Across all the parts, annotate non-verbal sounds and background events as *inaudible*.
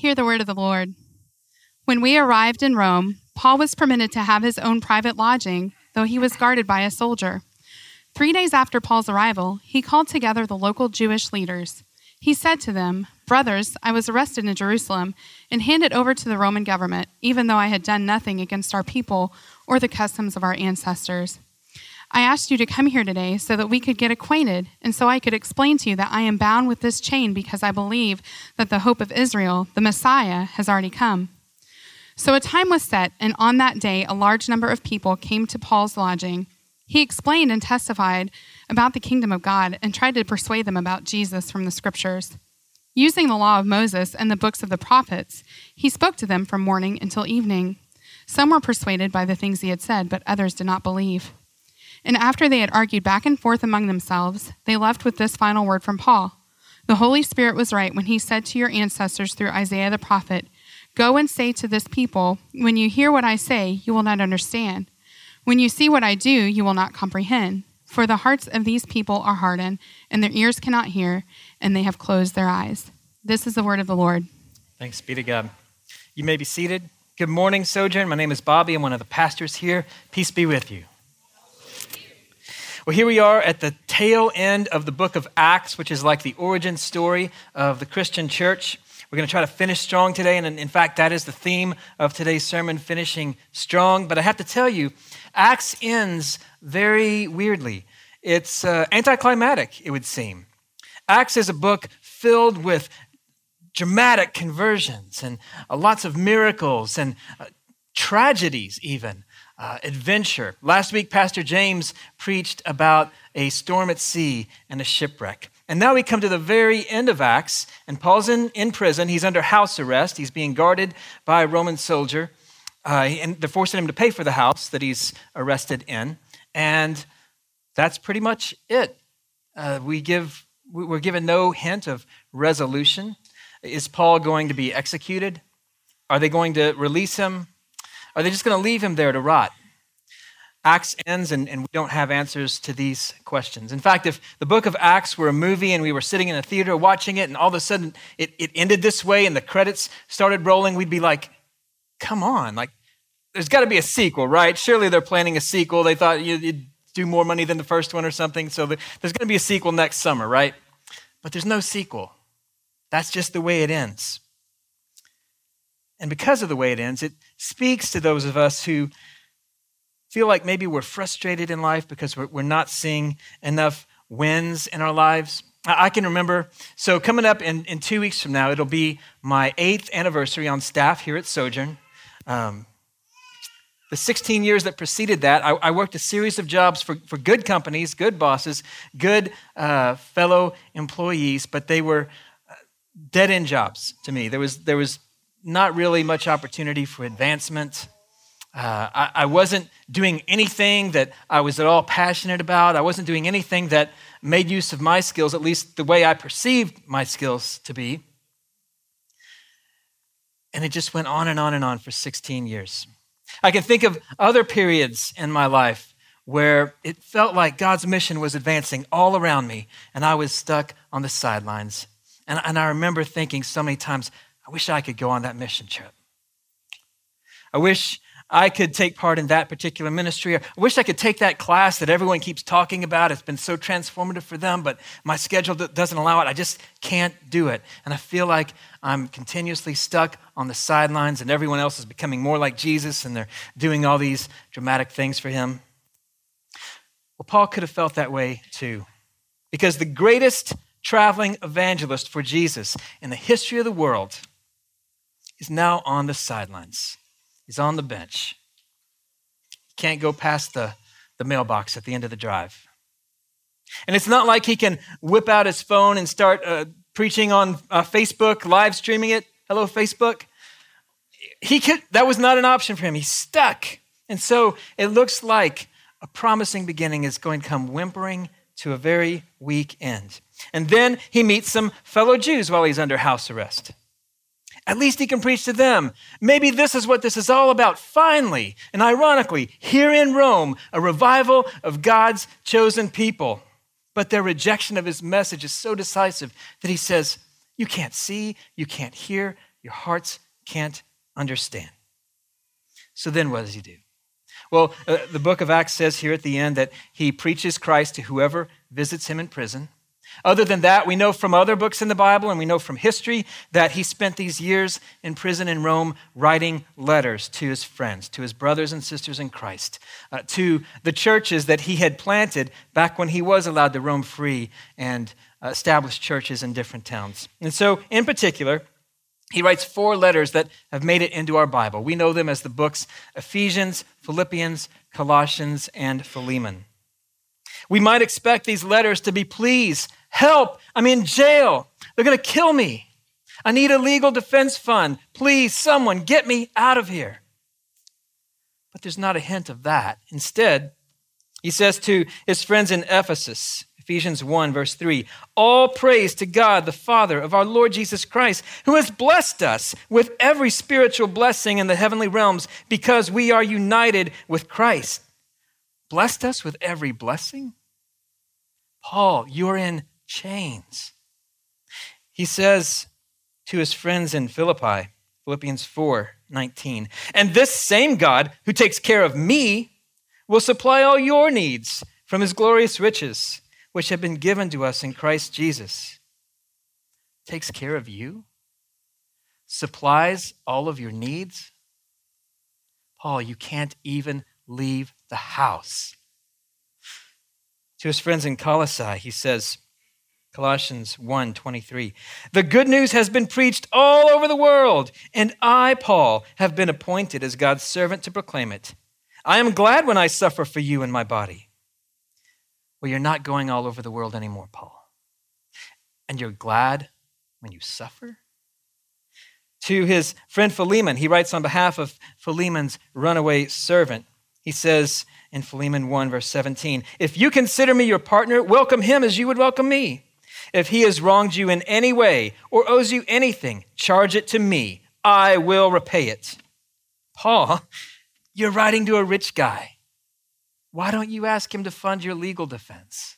Hear the word of the Lord. When we arrived in Rome, Paul was permitted to have his own private lodging, though he was guarded by a soldier. Three days after Paul's arrival, he called together the local Jewish leaders. He said to them, Brothers, I was arrested in Jerusalem and handed over to the Roman government, even though I had done nothing against our people or the customs of our ancestors. I asked you to come here today so that we could get acquainted and so I could explain to you that I am bound with this chain because I believe that the hope of Israel, the Messiah, has already come. So a time was set, and on that day a large number of people came to Paul's lodging. He explained and testified about the kingdom of God and tried to persuade them about Jesus from the scriptures. Using the law of Moses and the books of the prophets, he spoke to them from morning until evening. Some were persuaded by the things he had said, but others did not believe. And after they had argued back and forth among themselves, they left with this final word from Paul The Holy Spirit was right when he said to your ancestors through Isaiah the prophet, Go and say to this people, When you hear what I say, you will not understand. When you see what I do, you will not comprehend. For the hearts of these people are hardened, and their ears cannot hear, and they have closed their eyes. This is the word of the Lord. Thanks be to God. You may be seated. Good morning, Sojourn. My name is Bobby. I'm one of the pastors here. Peace be with you. Well, here we are at the tail end of the book of Acts, which is like the origin story of the Christian church. We're going to try to finish strong today, and in fact, that is the theme of today's sermon finishing strong. But I have to tell you, Acts ends very weirdly. It's uh, anticlimactic, it would seem. Acts is a book filled with dramatic conversions and uh, lots of miracles and uh, tragedies, even uh, adventure. Last week, Pastor James preached about a storm at sea and a shipwreck. And now we come to the very end of Acts, and Paul's in, in prison. He's under house arrest. He's being guarded by a Roman soldier, uh, and they're forcing him to pay for the house that he's arrested in. And that's pretty much it. Uh, we give, we're given no hint of resolution. Is Paul going to be executed? Are they going to release him? Are they just going to leave him there to rot? Acts ends, and, and we don't have answers to these questions. In fact, if the book of Acts were a movie and we were sitting in a theater watching it, and all of a sudden it, it ended this way and the credits started rolling, we'd be like, come on, like, there's got to be a sequel, right? Surely they're planning a sequel. They thought you'd do more money than the first one or something, so there's going to be a sequel next summer, right? But there's no sequel. That's just the way it ends. And because of the way it ends, it speaks to those of us who feel like maybe we're frustrated in life because we're, not seeing enough wins in our lives. I can remember, so coming up in, in two weeks from now, it'll be my eighth anniversary on staff here at Sojourn. Um, the 16 years that preceded that, I, I, worked a series of jobs for, for good companies, good bosses, good uh, fellow employees, but they were uh, dead end jobs to me. There was, there was not really much opportunity for advancement. Uh, I, I, wasn't doing anything that I was at all passionate about. I wasn't doing anything that made use of my skills, at least the way I perceived my skills to be. And it just went on and on and on for 16 years. I can think of other periods in my life where it felt like God's mission was advancing all around me, and I was stuck on the sidelines. And, and I remember thinking so many times, I wish I could go on that mission trip. I wish I could take part in that particular ministry. I wish I could take that class that everyone keeps talking about. It's been so transformative for them, but my schedule doesn't allow it. I just can't do it. And I feel like I'm continuously stuck on the sidelines, and everyone else is becoming more like Jesus, and they're doing all these dramatic things for him. Well, Paul could have felt that way too, because the greatest traveling evangelist for Jesus in the history of the world is now on the sidelines. He's on the bench. Can't go past the, the mailbox at the end of the drive. And it's not like he can whip out his phone and start uh, preaching on uh, Facebook, live streaming it. Hello, Facebook. He could, that was not an option for him. He's stuck. And so it looks like a promising beginning is going to come whimpering to a very weak end. And then he meets some fellow Jews while he's under house arrest. At least he can preach to them. Maybe this is what this is all about. Finally, and ironically, here in Rome, a revival of God's chosen people. But their rejection of his message is so decisive that he says, You can't see, you can't hear, your hearts can't understand. So then what does he do? Well, uh, the book of Acts says here at the end that he preaches Christ to whoever visits him in prison. Other than that, we know from other books in the Bible and we know from history that he spent these years in prison in Rome writing letters to his friends, to his brothers and sisters in Christ, uh, to the churches that he had planted back when he was allowed to roam free and establish churches in different towns. And so, in particular, he writes four letters that have made it into our Bible. We know them as the books Ephesians, Philippians, Colossians, and Philemon. We might expect these letters to be please, help, I'm in jail, they're going to kill me. I need a legal defense fund. Please, someone, get me out of here. But there's not a hint of that. Instead, he says to his friends in Ephesus, Ephesians 1, verse 3 All praise to God, the Father of our Lord Jesus Christ, who has blessed us with every spiritual blessing in the heavenly realms because we are united with Christ. Blessed us with every blessing? Paul, you're in chains. He says to his friends in Philippi, Philippians 4 19, and this same God who takes care of me will supply all your needs from his glorious riches which have been given to us in Christ Jesus, takes care of you, supplies all of your needs. Paul, you can't even leave the house. To his friends in Colossae, he says, Colossians 1 23. The good news has been preached all over the world, and I, Paul, have been appointed as God's servant to proclaim it. I am glad when I suffer for you in my body well, you're not going all over the world anymore, Paul. And you're glad when you suffer? To his friend Philemon, he writes on behalf of Philemon's runaway servant. He says in Philemon 1, verse 17, If you consider me your partner, welcome him as you would welcome me. If he has wronged you in any way or owes you anything, charge it to me. I will repay it. Paul, you're writing to a rich guy. Why don't you ask him to fund your legal defense?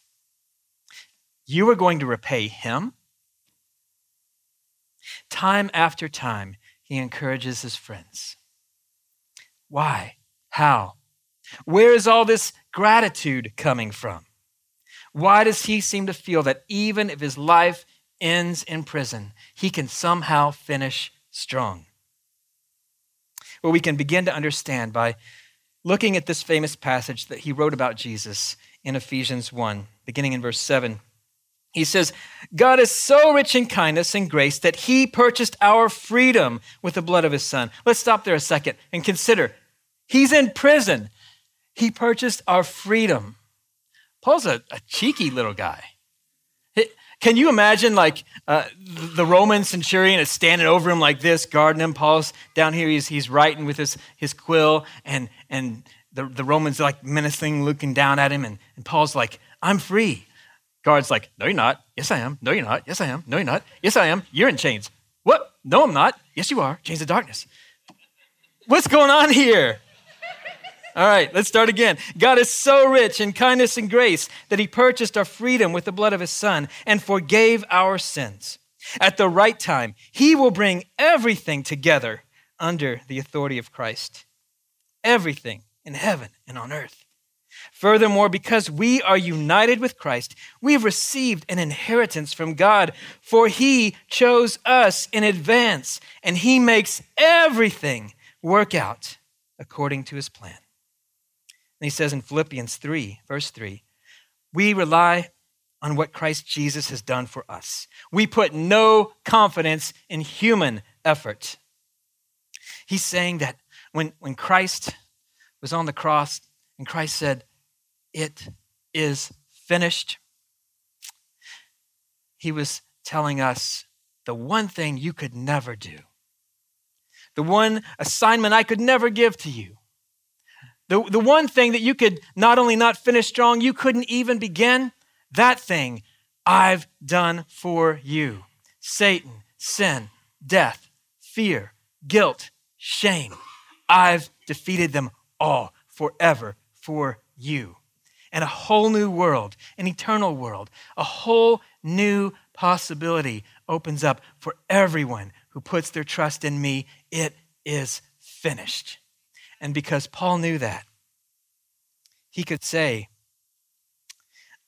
You are going to repay him. Time after time, he encourages his friends. Why? How? Where is all this gratitude coming from? Why does he seem to feel that even if his life ends in prison, he can somehow finish strong? Well, we can begin to understand by looking at this famous passage that he wrote about Jesus in Ephesians 1, beginning in verse 7. He says, God is so rich in kindness and grace that he purchased our freedom with the blood of his son. Let's stop there a second and consider. He's in prison. He purchased our freedom. Paul's a, a cheeky little guy. Can you imagine, like, uh, the Roman centurion is standing over him like this, guarding him? Paul's down here, he's, he's writing with his, his quill, and, and the, the Roman's are like menacing, looking down at him, and, and Paul's like, I'm free. Guard's like, No, you're not. Yes, I am. No, you're not. Yes, I am. No, you're not. Yes, I am. You're in chains. What? No, I'm not. Yes, you are. Chains of darkness. What's going on here? All right, let's start again. God is so rich in kindness and grace that he purchased our freedom with the blood of his son and forgave our sins. At the right time, he will bring everything together under the authority of Christ. Everything in heaven and on earth. Furthermore, because we are united with Christ, we've received an inheritance from God, for he chose us in advance, and he makes everything work out according to his plan. And he says in Philippians 3, verse 3, we rely on what Christ Jesus has done for us. We put no confidence in human effort. He's saying that when, when Christ was on the cross and Christ said, It is finished, he was telling us the one thing you could never do, the one assignment I could never give to you the, the one thing that you could not only not finish strong, you couldn't even begin, that thing I've done for you. Satan, sin, death, fear, guilt, shame. I've defeated them all forever for you. And a whole new world, an eternal world, a whole new possibility opens up for everyone who puts their trust in me, it is finished. And because Paul knew that, he could say,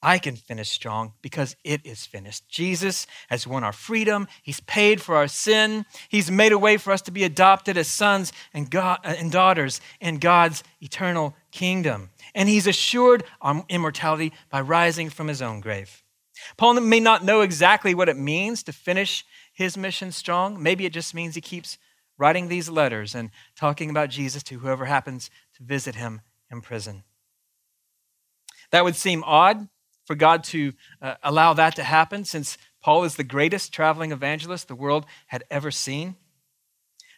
I can finish strong because it is finished. Jesus has won our freedom. He's paid for our sin. He's made a way for us to be adopted as sons and, God, and daughters in God's eternal kingdom. And He's assured our immortality by rising from His own grave. Paul may not know exactly what it means to finish his mission strong. Maybe it just means he keeps writing these letters and talking about Jesus to whoever happens to visit him in prison. That would seem odd for God to uh, allow that to happen since Paul is the greatest traveling evangelist the world had ever seen.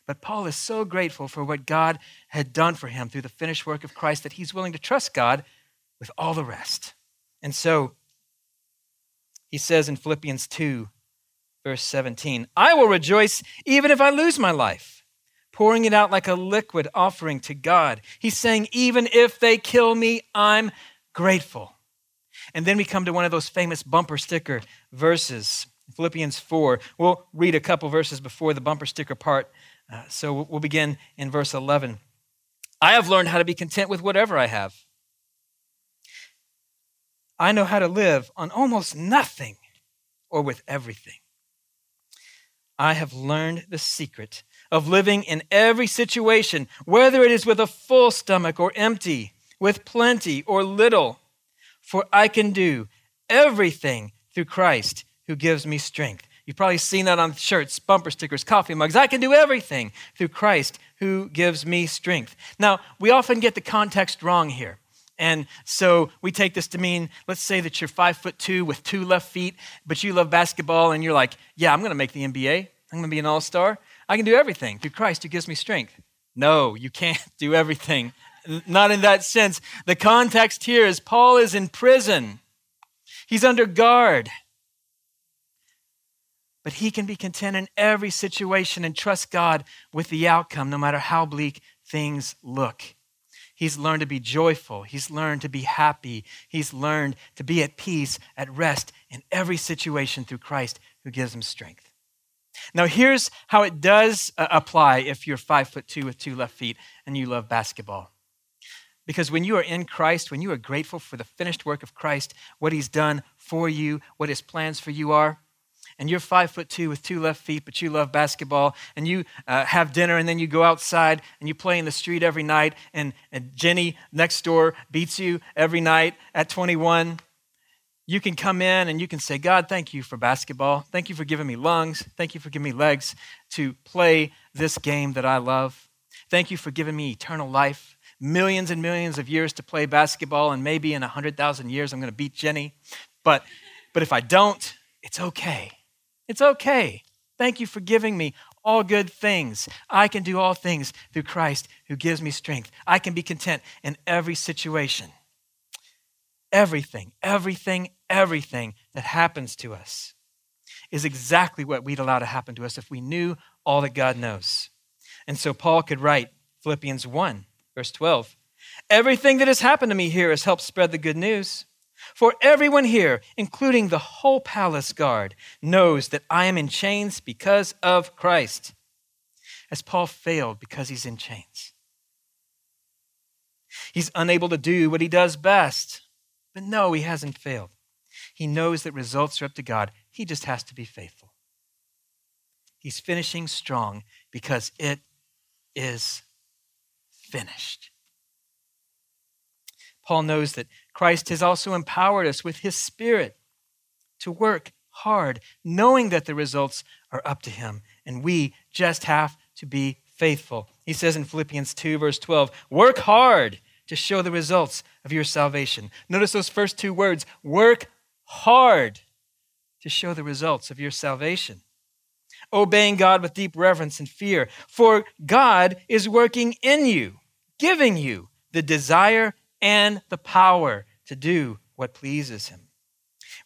But Paul is so grateful for what God had done for him through the finished work of Christ that he's willing to trust God with all the rest. And so he says in Philippians 2, verse 17, I will rejoice even if I lose my life, pouring it out like a liquid offering to God. He's saying, even if they kill me, I'm grateful. And then we come to one of those famous bumper sticker verses, Philippians 4. We'll read a couple verses before the bumper sticker part. Uh, so we'll begin in verse 11. I have learned how to be content with whatever I have. I know how to live on almost nothing or with everything. I have learned the secret of living in every situation, whether it is with a full stomach or empty, with plenty or little. For I can do everything through Christ who gives me strength. You've probably seen that on shirts, bumper stickers, coffee mugs. I can do everything through Christ who gives me strength. Now, we often get the context wrong here. And so we take this to mean, let's say that you're five foot two with two left feet, but you love basketball and you're like, yeah, I'm going to make the NBA. I'm going to be an all star. I can do everything through Christ who gives me strength. No, you can't *laughs* do everything. Not in that sense. The context here is Paul is in prison, he's under guard. But he can be content in every situation and trust God with the outcome, no matter how bleak things look. He's learned to be joyful. He's learned to be happy. He's learned to be at peace, at rest in every situation through Christ who gives him strength. Now, here's how it does uh, apply if you're five foot two with two left feet and you love basketball. Because when you are in Christ, when you are grateful for the finished work of Christ, what he's done for you, what his plans for you are, and you're five foot two with two left feet, but you love basketball, and you uh, have dinner, and then you go outside and you play in the street every night, and, and Jenny next door beats you every night at 21, you can come in and you can say, God, thank you for basketball. Thank you for giving me lungs. Thank you for giving me legs to play this game that I love. Thank you for giving me eternal life. Millions and millions of years to play basketball, and maybe in 100,000 years I'm going to beat Jenny. But, but if I don't, it's okay. It's okay. Thank you for giving me all good things. I can do all things through Christ who gives me strength. I can be content in every situation. Everything, everything, everything that happens to us is exactly what we'd allow to happen to us if we knew all that God knows. And so Paul could write Philippians 1, verse 12 Everything that has happened to me here has helped spread the good news. For everyone here, including the whole palace guard, knows that I am in chains because of Christ. As Paul failed because he's in chains. He's unable to do what he does best. But no, he hasn't failed. He knows that results are up to God. He just has to be faithful. He's finishing strong because it is finished. Paul knows that Christ has also empowered us with his Spirit to work hard, knowing that the results are up to him, and we just have to be faithful. He says in Philippians 2, verse 12, work hard to show the results of your salvation. Notice those first two words work hard to show the results of your salvation. Obeying God with deep reverence and fear, for God is working in you, giving you the desire and the power to do what pleases Him.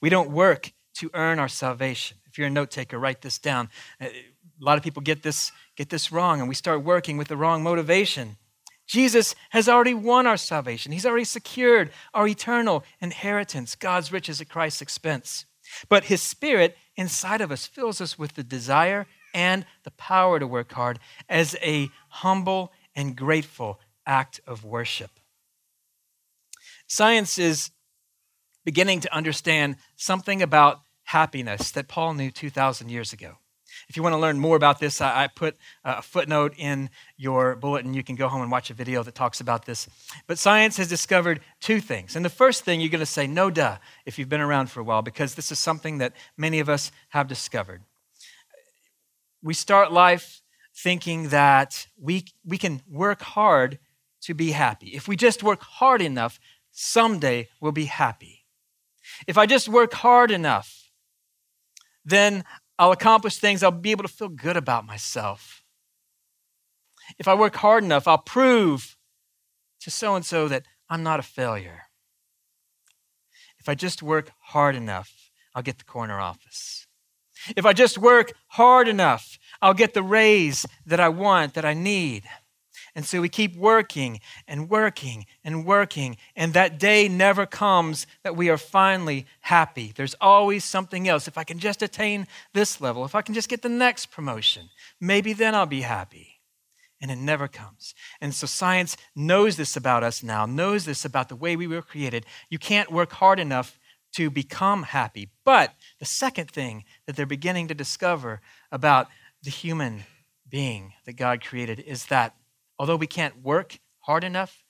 We don't work to earn our salvation. If you're a note taker, write this down. Uh, a lot of people get this, get this wrong, and we start working with the wrong motivation. Jesus has already won our salvation. He's already secured our eternal inheritance, God's riches at Christ's expense. But His Spirit inside of us fills us with the desire and the power to work hard as a humble and grateful act of worship. Science is beginning to understand something about happiness that Paul knew 2,000 years ago. If you want to learn more about this, I, put a footnote in your bulletin. You can go home and watch a video that talks about this. But science has discovered two things. And the first thing you're going to say, no duh, if you've been around for a while, because this is something that many of us have discovered. We start life thinking that we, we can work hard to be happy. If we just work hard enough, someday we'll be happy. If I just work hard enough, then I'll accomplish things, I'll be able to feel good about myself. If I work hard enough, I'll prove to so and so that I'm not a failure. If I just work hard enough, I'll get the corner office. If I just work hard enough, I'll get the raise that I want, that I need. And so we keep working and working and working, and that day never comes that we are finally happy. There's always something else. If I can just attain this level, if I can just get the next promotion, maybe then I'll be happy. And it never comes. And so science knows this about us now, knows this about the way we were created. You can't work hard enough to become happy. But the second thing that they're beginning to discover about the human being that God created is that although we can't work hard enough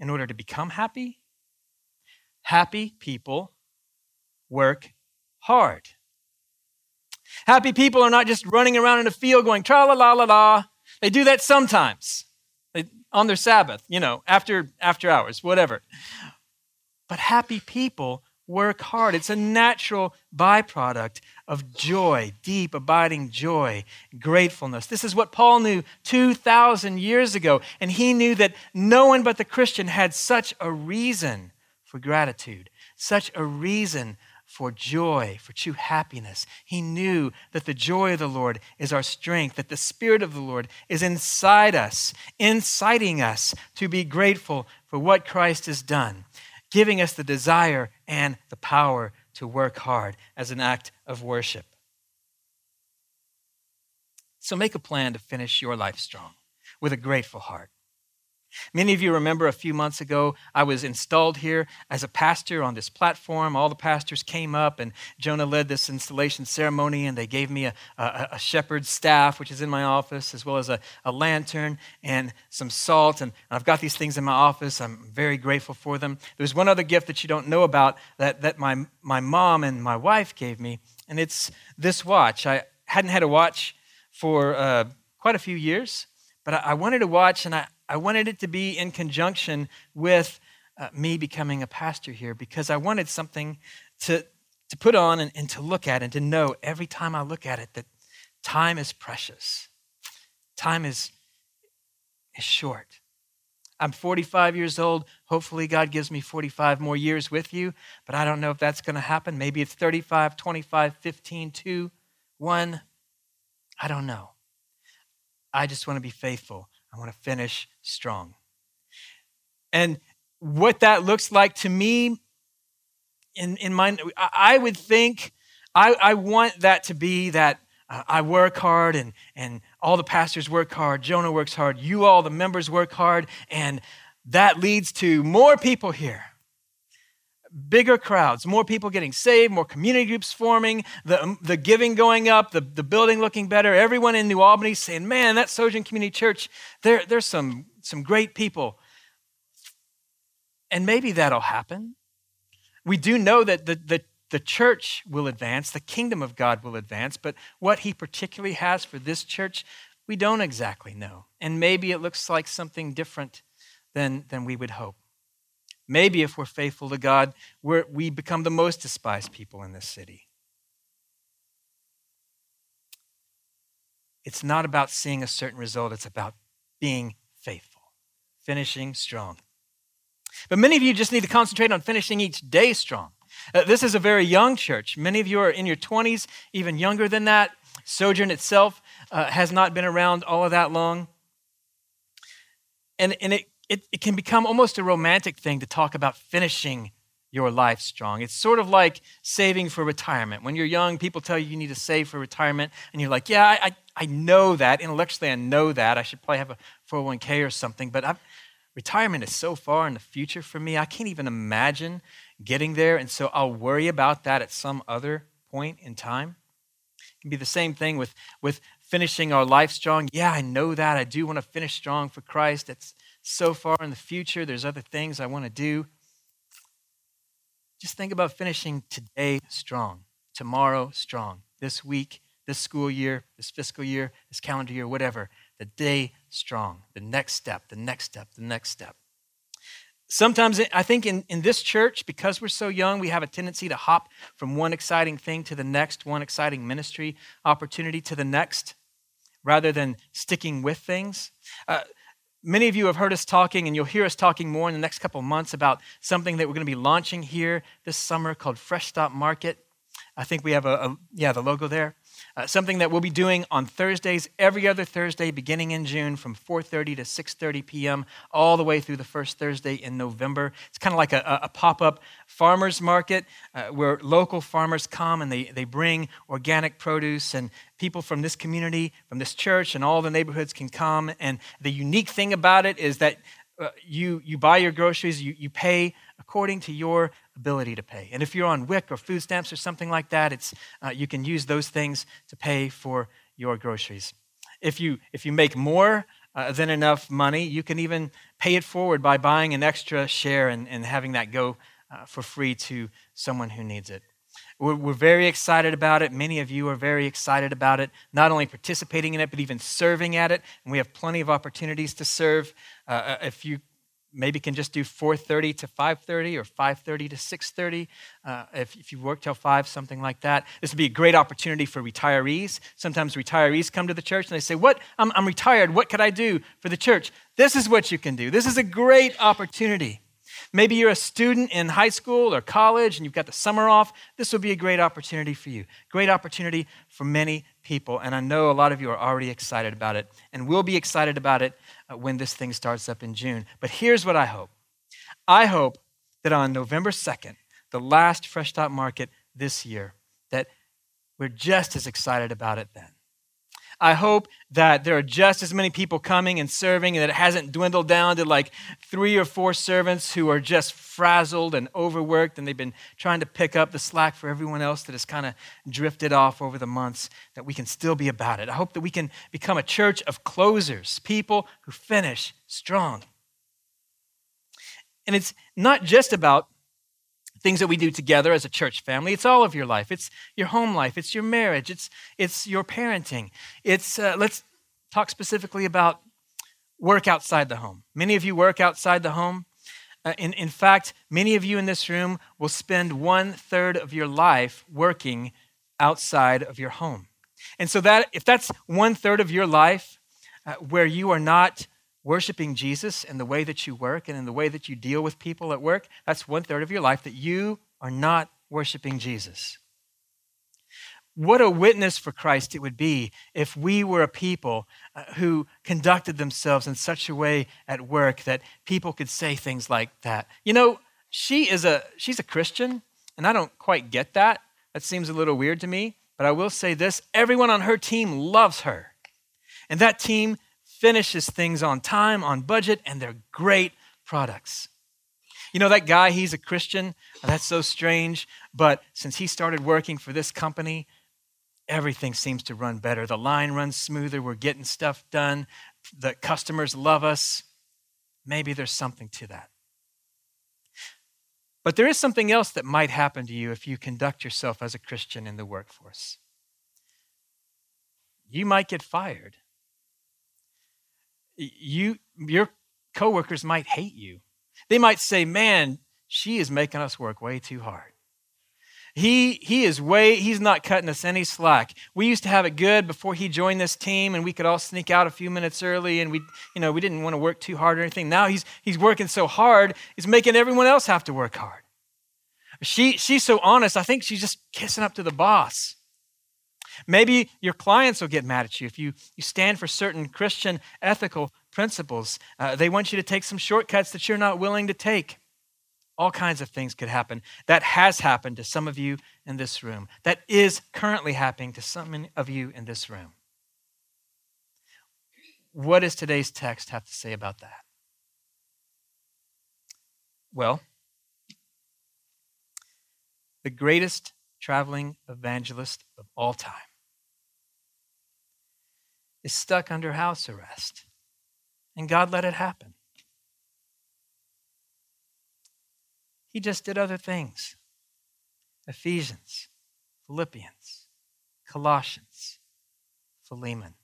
in order to become happy, happy people work hard. Happy people are not just running around in a field going tra la la la la. They do that sometimes they, on their Sabbath, you know, after, after hours, whatever. But happy people work hard. It's a natural byproduct of joy, deep, abiding joy, gratefulness. This is what Paul knew 2,000 years ago. And he knew that no one but the Christian had such a reason for gratitude, such a reason for joy, for true happiness. He knew that the joy of the Lord is our strength, that the Spirit of the Lord is inside us, inciting us to be grateful for what Christ has done giving us the desire and the power to work hard as an act of worship. So make a plan to finish your life strong with a grateful heart. Many of you remember a few months ago, I was installed here as a pastor on this platform. All the pastors came up, and Jonah led this installation ceremony, and they gave me a, a, a shepherd's staff, which is in my office, as well as a, a lantern and some salt. And I've got these things in my office. I'm very grateful for them. There's one other gift that you don't know about that, that my, my mom and my wife gave me, and it's this watch. I hadn't had a watch for uh, quite a few years, but I, I wanted a watch, and I, I wanted it to be in conjunction with uh, me becoming a pastor here because I wanted something to, to put on and, and to look at and to know every time I look at it that time is precious. Time is, is short. I'm 45 years old. Hopefully, God gives me 45 more years with you, but I don't know if that's going to happen. Maybe it's 35, 25, 15, 2, 1. I don't know. I just want to be faithful I want to finish strong. And what that looks like to me, in, in my, I would think, I, I want that to be that uh, I work hard and, and all the pastors work hard, Jonah works hard, you all, the members work hard, and that leads to more people here bigger crowds, more people getting saved, more community groups forming, the, um, the giving going up, the, the building looking better. Everyone in New Albany saying, man, that Sojourn Community Church, there, there's some, some great people. And maybe that'll happen. We do know that the, the, the church will advance, the kingdom of God will advance, but what he particularly has for this church, we don't exactly know. And maybe it looks like something different than, than we would hope. Maybe if we're faithful to God, we become the most despised people in this city. It's not about seeing a certain result, it's about being faithful, finishing strong. But many of you just need to concentrate on finishing each day strong. Uh, this is a very young church. Many of you are in your 20s, even younger than that. Sojourn itself uh, has not been around all of that long. And, and it it, it can become almost a romantic thing to talk about finishing your life strong. It's sort of like saving for retirement. When you're young, people tell you you need to save for retirement, and you're like, yeah, I, I know that. Intellectually, I know that. I should probably have a 401k or something, but I've, retirement is so far in the future for me. I can't even imagine getting there. And so I'll worry about that at some other point in time. It can be the same thing with, with finishing our life strong. Yeah, I know that. I do want to finish strong for Christ. It's so far in the future. There's other things I want to do. Just think about finishing today strong, tomorrow strong, this week, this school year, this fiscal year, this calendar year, whatever. The day strong, the next step, the next step, the next step. Sometimes I think in, in this church, because we're so young, we have a tendency to hop from one exciting thing to the next, one exciting ministry opportunity to the next, rather than sticking with things. Uh, many of you have heard us talking, and you'll hear us talking more in the next couple months about something that we're going to be launching here this summer called Fresh Stop Market. I think we have a, a yeah, the logo there. Uh, something that we'll be doing on Thursdays, every other Thursday, beginning in June, from 4:30 to 6:30 p.m., all the way through the first Thursday in November. It's kind of like a, a pop-up farmers market uh, where local farmers come and they, they bring organic produce, and people from this community, from this church, and all the neighborhoods can come. And the unique thing about it is that uh, you, you buy your groceries, you, you pay according to your ability to pay. And if you're on WIC or food stamps or something like that, it's, uh, you can use those things to pay for your groceries. If you, if you make more uh, than enough money, you can even pay it forward by buying an extra share and, and having that go uh, for free to someone who needs it. We're, we're, very excited about it. Many of you are very excited about it, not only participating in it, but even serving at it. And we have plenty of opportunities to serve. Uh, uh if you maybe can just do 4.30 to 5.30 or 5.30 to 6.30 uh, if, if you work till 5 something like that. This would be a great opportunity for retirees. Sometimes retirees come to the church and they say what? I'm, I'm retired. What could i do for the church? This is what you can do. This is a great opportunity maybe you're a student in high school or college and you've got the summer off this would be a great opportunity for you great opportunity for many people and i know a lot of you are already excited about it and will be excited about it uh, when this thing starts up in June. But here's what I hope I hope that on November 2nd, the last Fresh Stop Market this year, that we're just as excited about it then. I hope that there are just as many people coming and serving and that it hasn't dwindled down to like three or four servants who are just frazzled and overworked and they've been trying to pick up the slack for everyone else that has kind of drifted off over the months, that we can still be about it. I hope that we can become a church of closers, people who finish strong. And it's not just about things that we do together as a church family. It's all of your life. It's your home life. It's your marriage. It's, it's your parenting. It's, uh, let's talk specifically about work outside the home. Many of you work outside the home. Uh, in, in fact, many of you in this room will spend one third of your life working outside of your home. And so that if that's one third of your life uh, where you are not worshiping Jesus in the way that you work and in the way that you deal with people at work, that's one third of your life that you are not worshiping Jesus. What a witness for Christ it would be if we were a people uh, who conducted themselves in such a way at work that people could say things like that. You know, she is a she's a Christian, and I don't quite get that. That seems a little weird to me, but I will say this, everyone on her team loves her. And that team finishes things on time, on budget, and they're great products. You know, that guy, he's a Christian. That's so strange. But since he started working for this company, everything seems to run better. The line runs smoother. We're getting stuff done. The customers love us. Maybe there's something to that. But there is something else that might happen to you if you conduct yourself as a Christian in the workforce. You might get fired you your coworkers might hate you. They might say, "Man, she is making us work way too hard." He, he is way, he's not cutting us any slack. We used to have it good before he joined this team and we could all sneak out a few minutes early and we, you know, we didn't want to work too hard or anything. Now he's, he's working so hard, he's making everyone else have to work hard. She, she's so honest, I think she's just kissing up to the boss. Maybe your clients will get mad at you if you, you stand for certain Christian ethical principles. Uh, they want you to take some shortcuts that you're not willing to take. All kinds of things could happen. That has happened to some of you in this room. That is currently happening to some of you in this room. what does today's text have to say about that? Well, the greatest traveling evangelist of all time is stuck under house arrest, and God let it happen. He just did other things Ephesians, Philippians, Colossians, Philemon.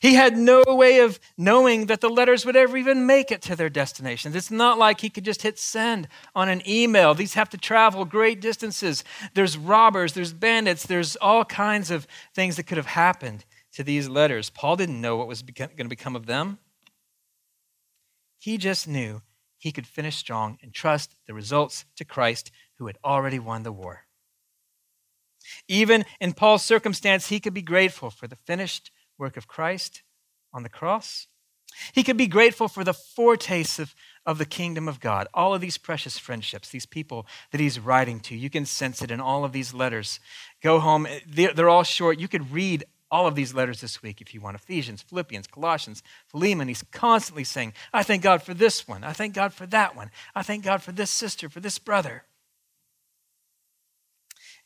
He had no way of knowing that the letters would ever even make it to their destinations. It's not like he could just hit send on an email. These have to travel great distances. There's robbers, there's bandits, there's all kinds of things that could have happened to these letters. Paul didn't know what was going to become of them. He just knew he could finish strong and trust the results to Christ who had already won the war. Even in Paul's circumstance, he could be grateful for the finished work of Christ on the cross. He could be grateful for the foretaste of, of the kingdom of God, all of these precious friendships, these people that he's writing to. You can sense it in all of these letters. Go home, they're, all short. You could read all of these letters this week if you want Ephesians, Philippians, Colossians, Philemon. He's constantly saying, I thank God for this one. I thank God for that one. I thank God for this sister, for this brother.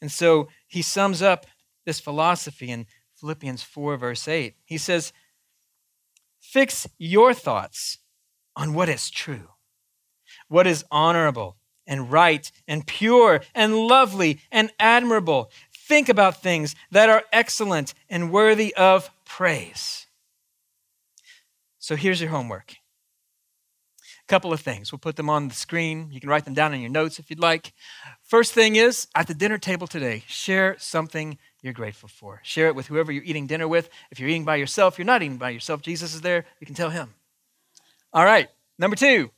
And so he sums up this philosophy in Philippians 4, verse 8. He says, Fix your thoughts on what is true, what is honorable and right and pure and lovely and admirable. Think about things that are excellent and worthy of praise. So here's your homework. A couple of things. We'll put them on the screen. You can write them down in your notes if you'd like. First thing is at the dinner table today, share something you're grateful for. Share it with whoever you're eating dinner with. If you're eating by yourself, you're not eating by yourself. Jesus is there. You can tell him. All right. Number two,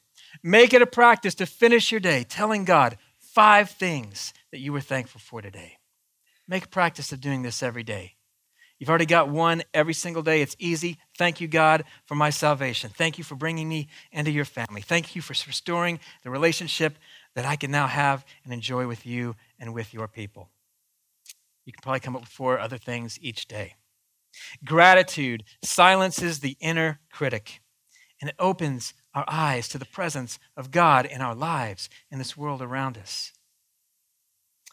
make it a practice to finish your day telling God five things that you were thankful for today. Make a practice of doing this every day. You've already got one every single day. It's easy. Thank you, God, for my salvation. Thank you for bringing me into your family. Thank you for restoring the relationship that I can now have and enjoy with you and with your people. You can probably come up with four other things each day. Gratitude silences the inner critic and it opens our eyes to the presence of God in our lives, in this world around us.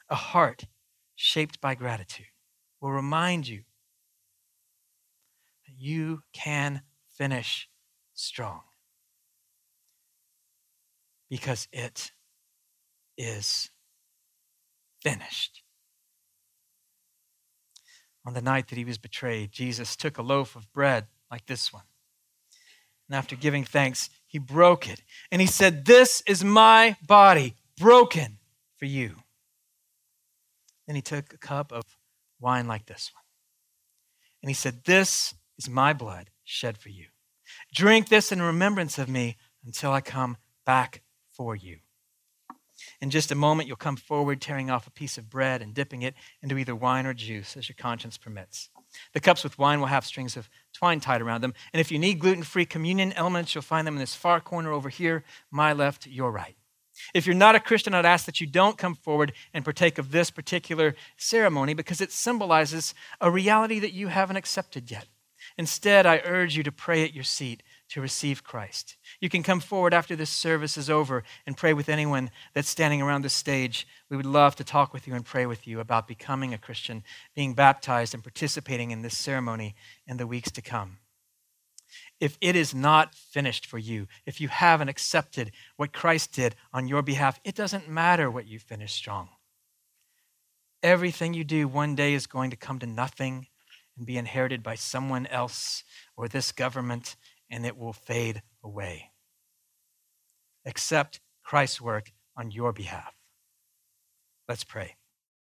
A heart shaped by gratitude will remind you that you can finish strong because it is finished. On the night that he was betrayed, Jesus took a loaf of bread like this one. And after giving thanks, he broke it. And he said, This is my body broken for you. Then he took a cup of wine like this one. And he said, This is my blood shed for you. Drink this in remembrance of me until I come back for you. In just a moment, you'll come forward, tearing off a piece of bread and dipping it into either wine or juice as your conscience permits. The cups with wine will have strings of twine tied around them. And if you need gluten free communion elements, you'll find them in this far corner over here, my left, your right. If you're not a Christian, I'd ask that you don't come forward and partake of this particular ceremony because it symbolizes a reality that you haven't accepted yet. Instead, I urge you to pray at your seat to receive Christ. You can come forward after this service is over and pray with anyone that's standing around the stage. We would love to talk with you and pray with you about becoming a Christian, being baptized, and participating in this ceremony in the weeks to come. If it is not finished for you, if you haven't accepted what Christ did on your behalf, it doesn't matter what you finish strong. Everything you do one day is going to come to nothing and be inherited by someone else or this government and it will fade away. Accept Christ's work on your behalf. Let's pray.